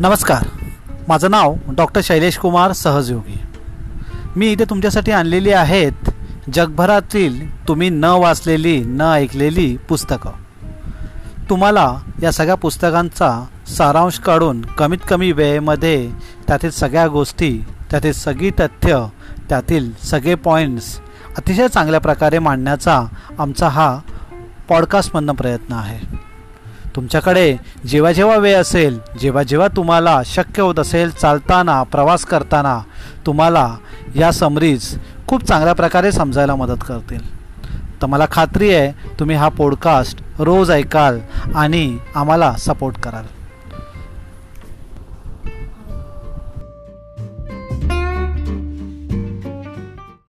नमस्कार. माझं नाव डॉक्टर शैलेश कुमार सहजयोगी मी इथे तुमच्यासाठी आणलेली आहेत जगभरातील तुम्ही न वाचलेली न ऐकलेली पुस्तकं. तुम्हाला या सगळ्या पुस्तकांचा सारांश काढून कमीत कमी वेळेमध्ये त्यातील सगळ्या गोष्टी त्यातील सगळी तथ्य त्यातील सगळे पॉईंट्स अतिशय चांगल्या प्रकारे मांडण्याचा आमचा हा पॉडकास्टमधनं प्रयत्न आहे. तुमच्याकडे जेव्हा जेव्हा वेळ असेल जेव्हा जेव्हा तुम्हाला शक्य होत असेल चालताना प्रवास करताना तुम्हाला या समरीज खूप चांगल्या प्रकारे समजायला मदत करतील. तर मला खात्री आहे तुम्ही हा पॉडकास्ट रोज ऐकाल आणि आम्हाला सपोर्ट कराल.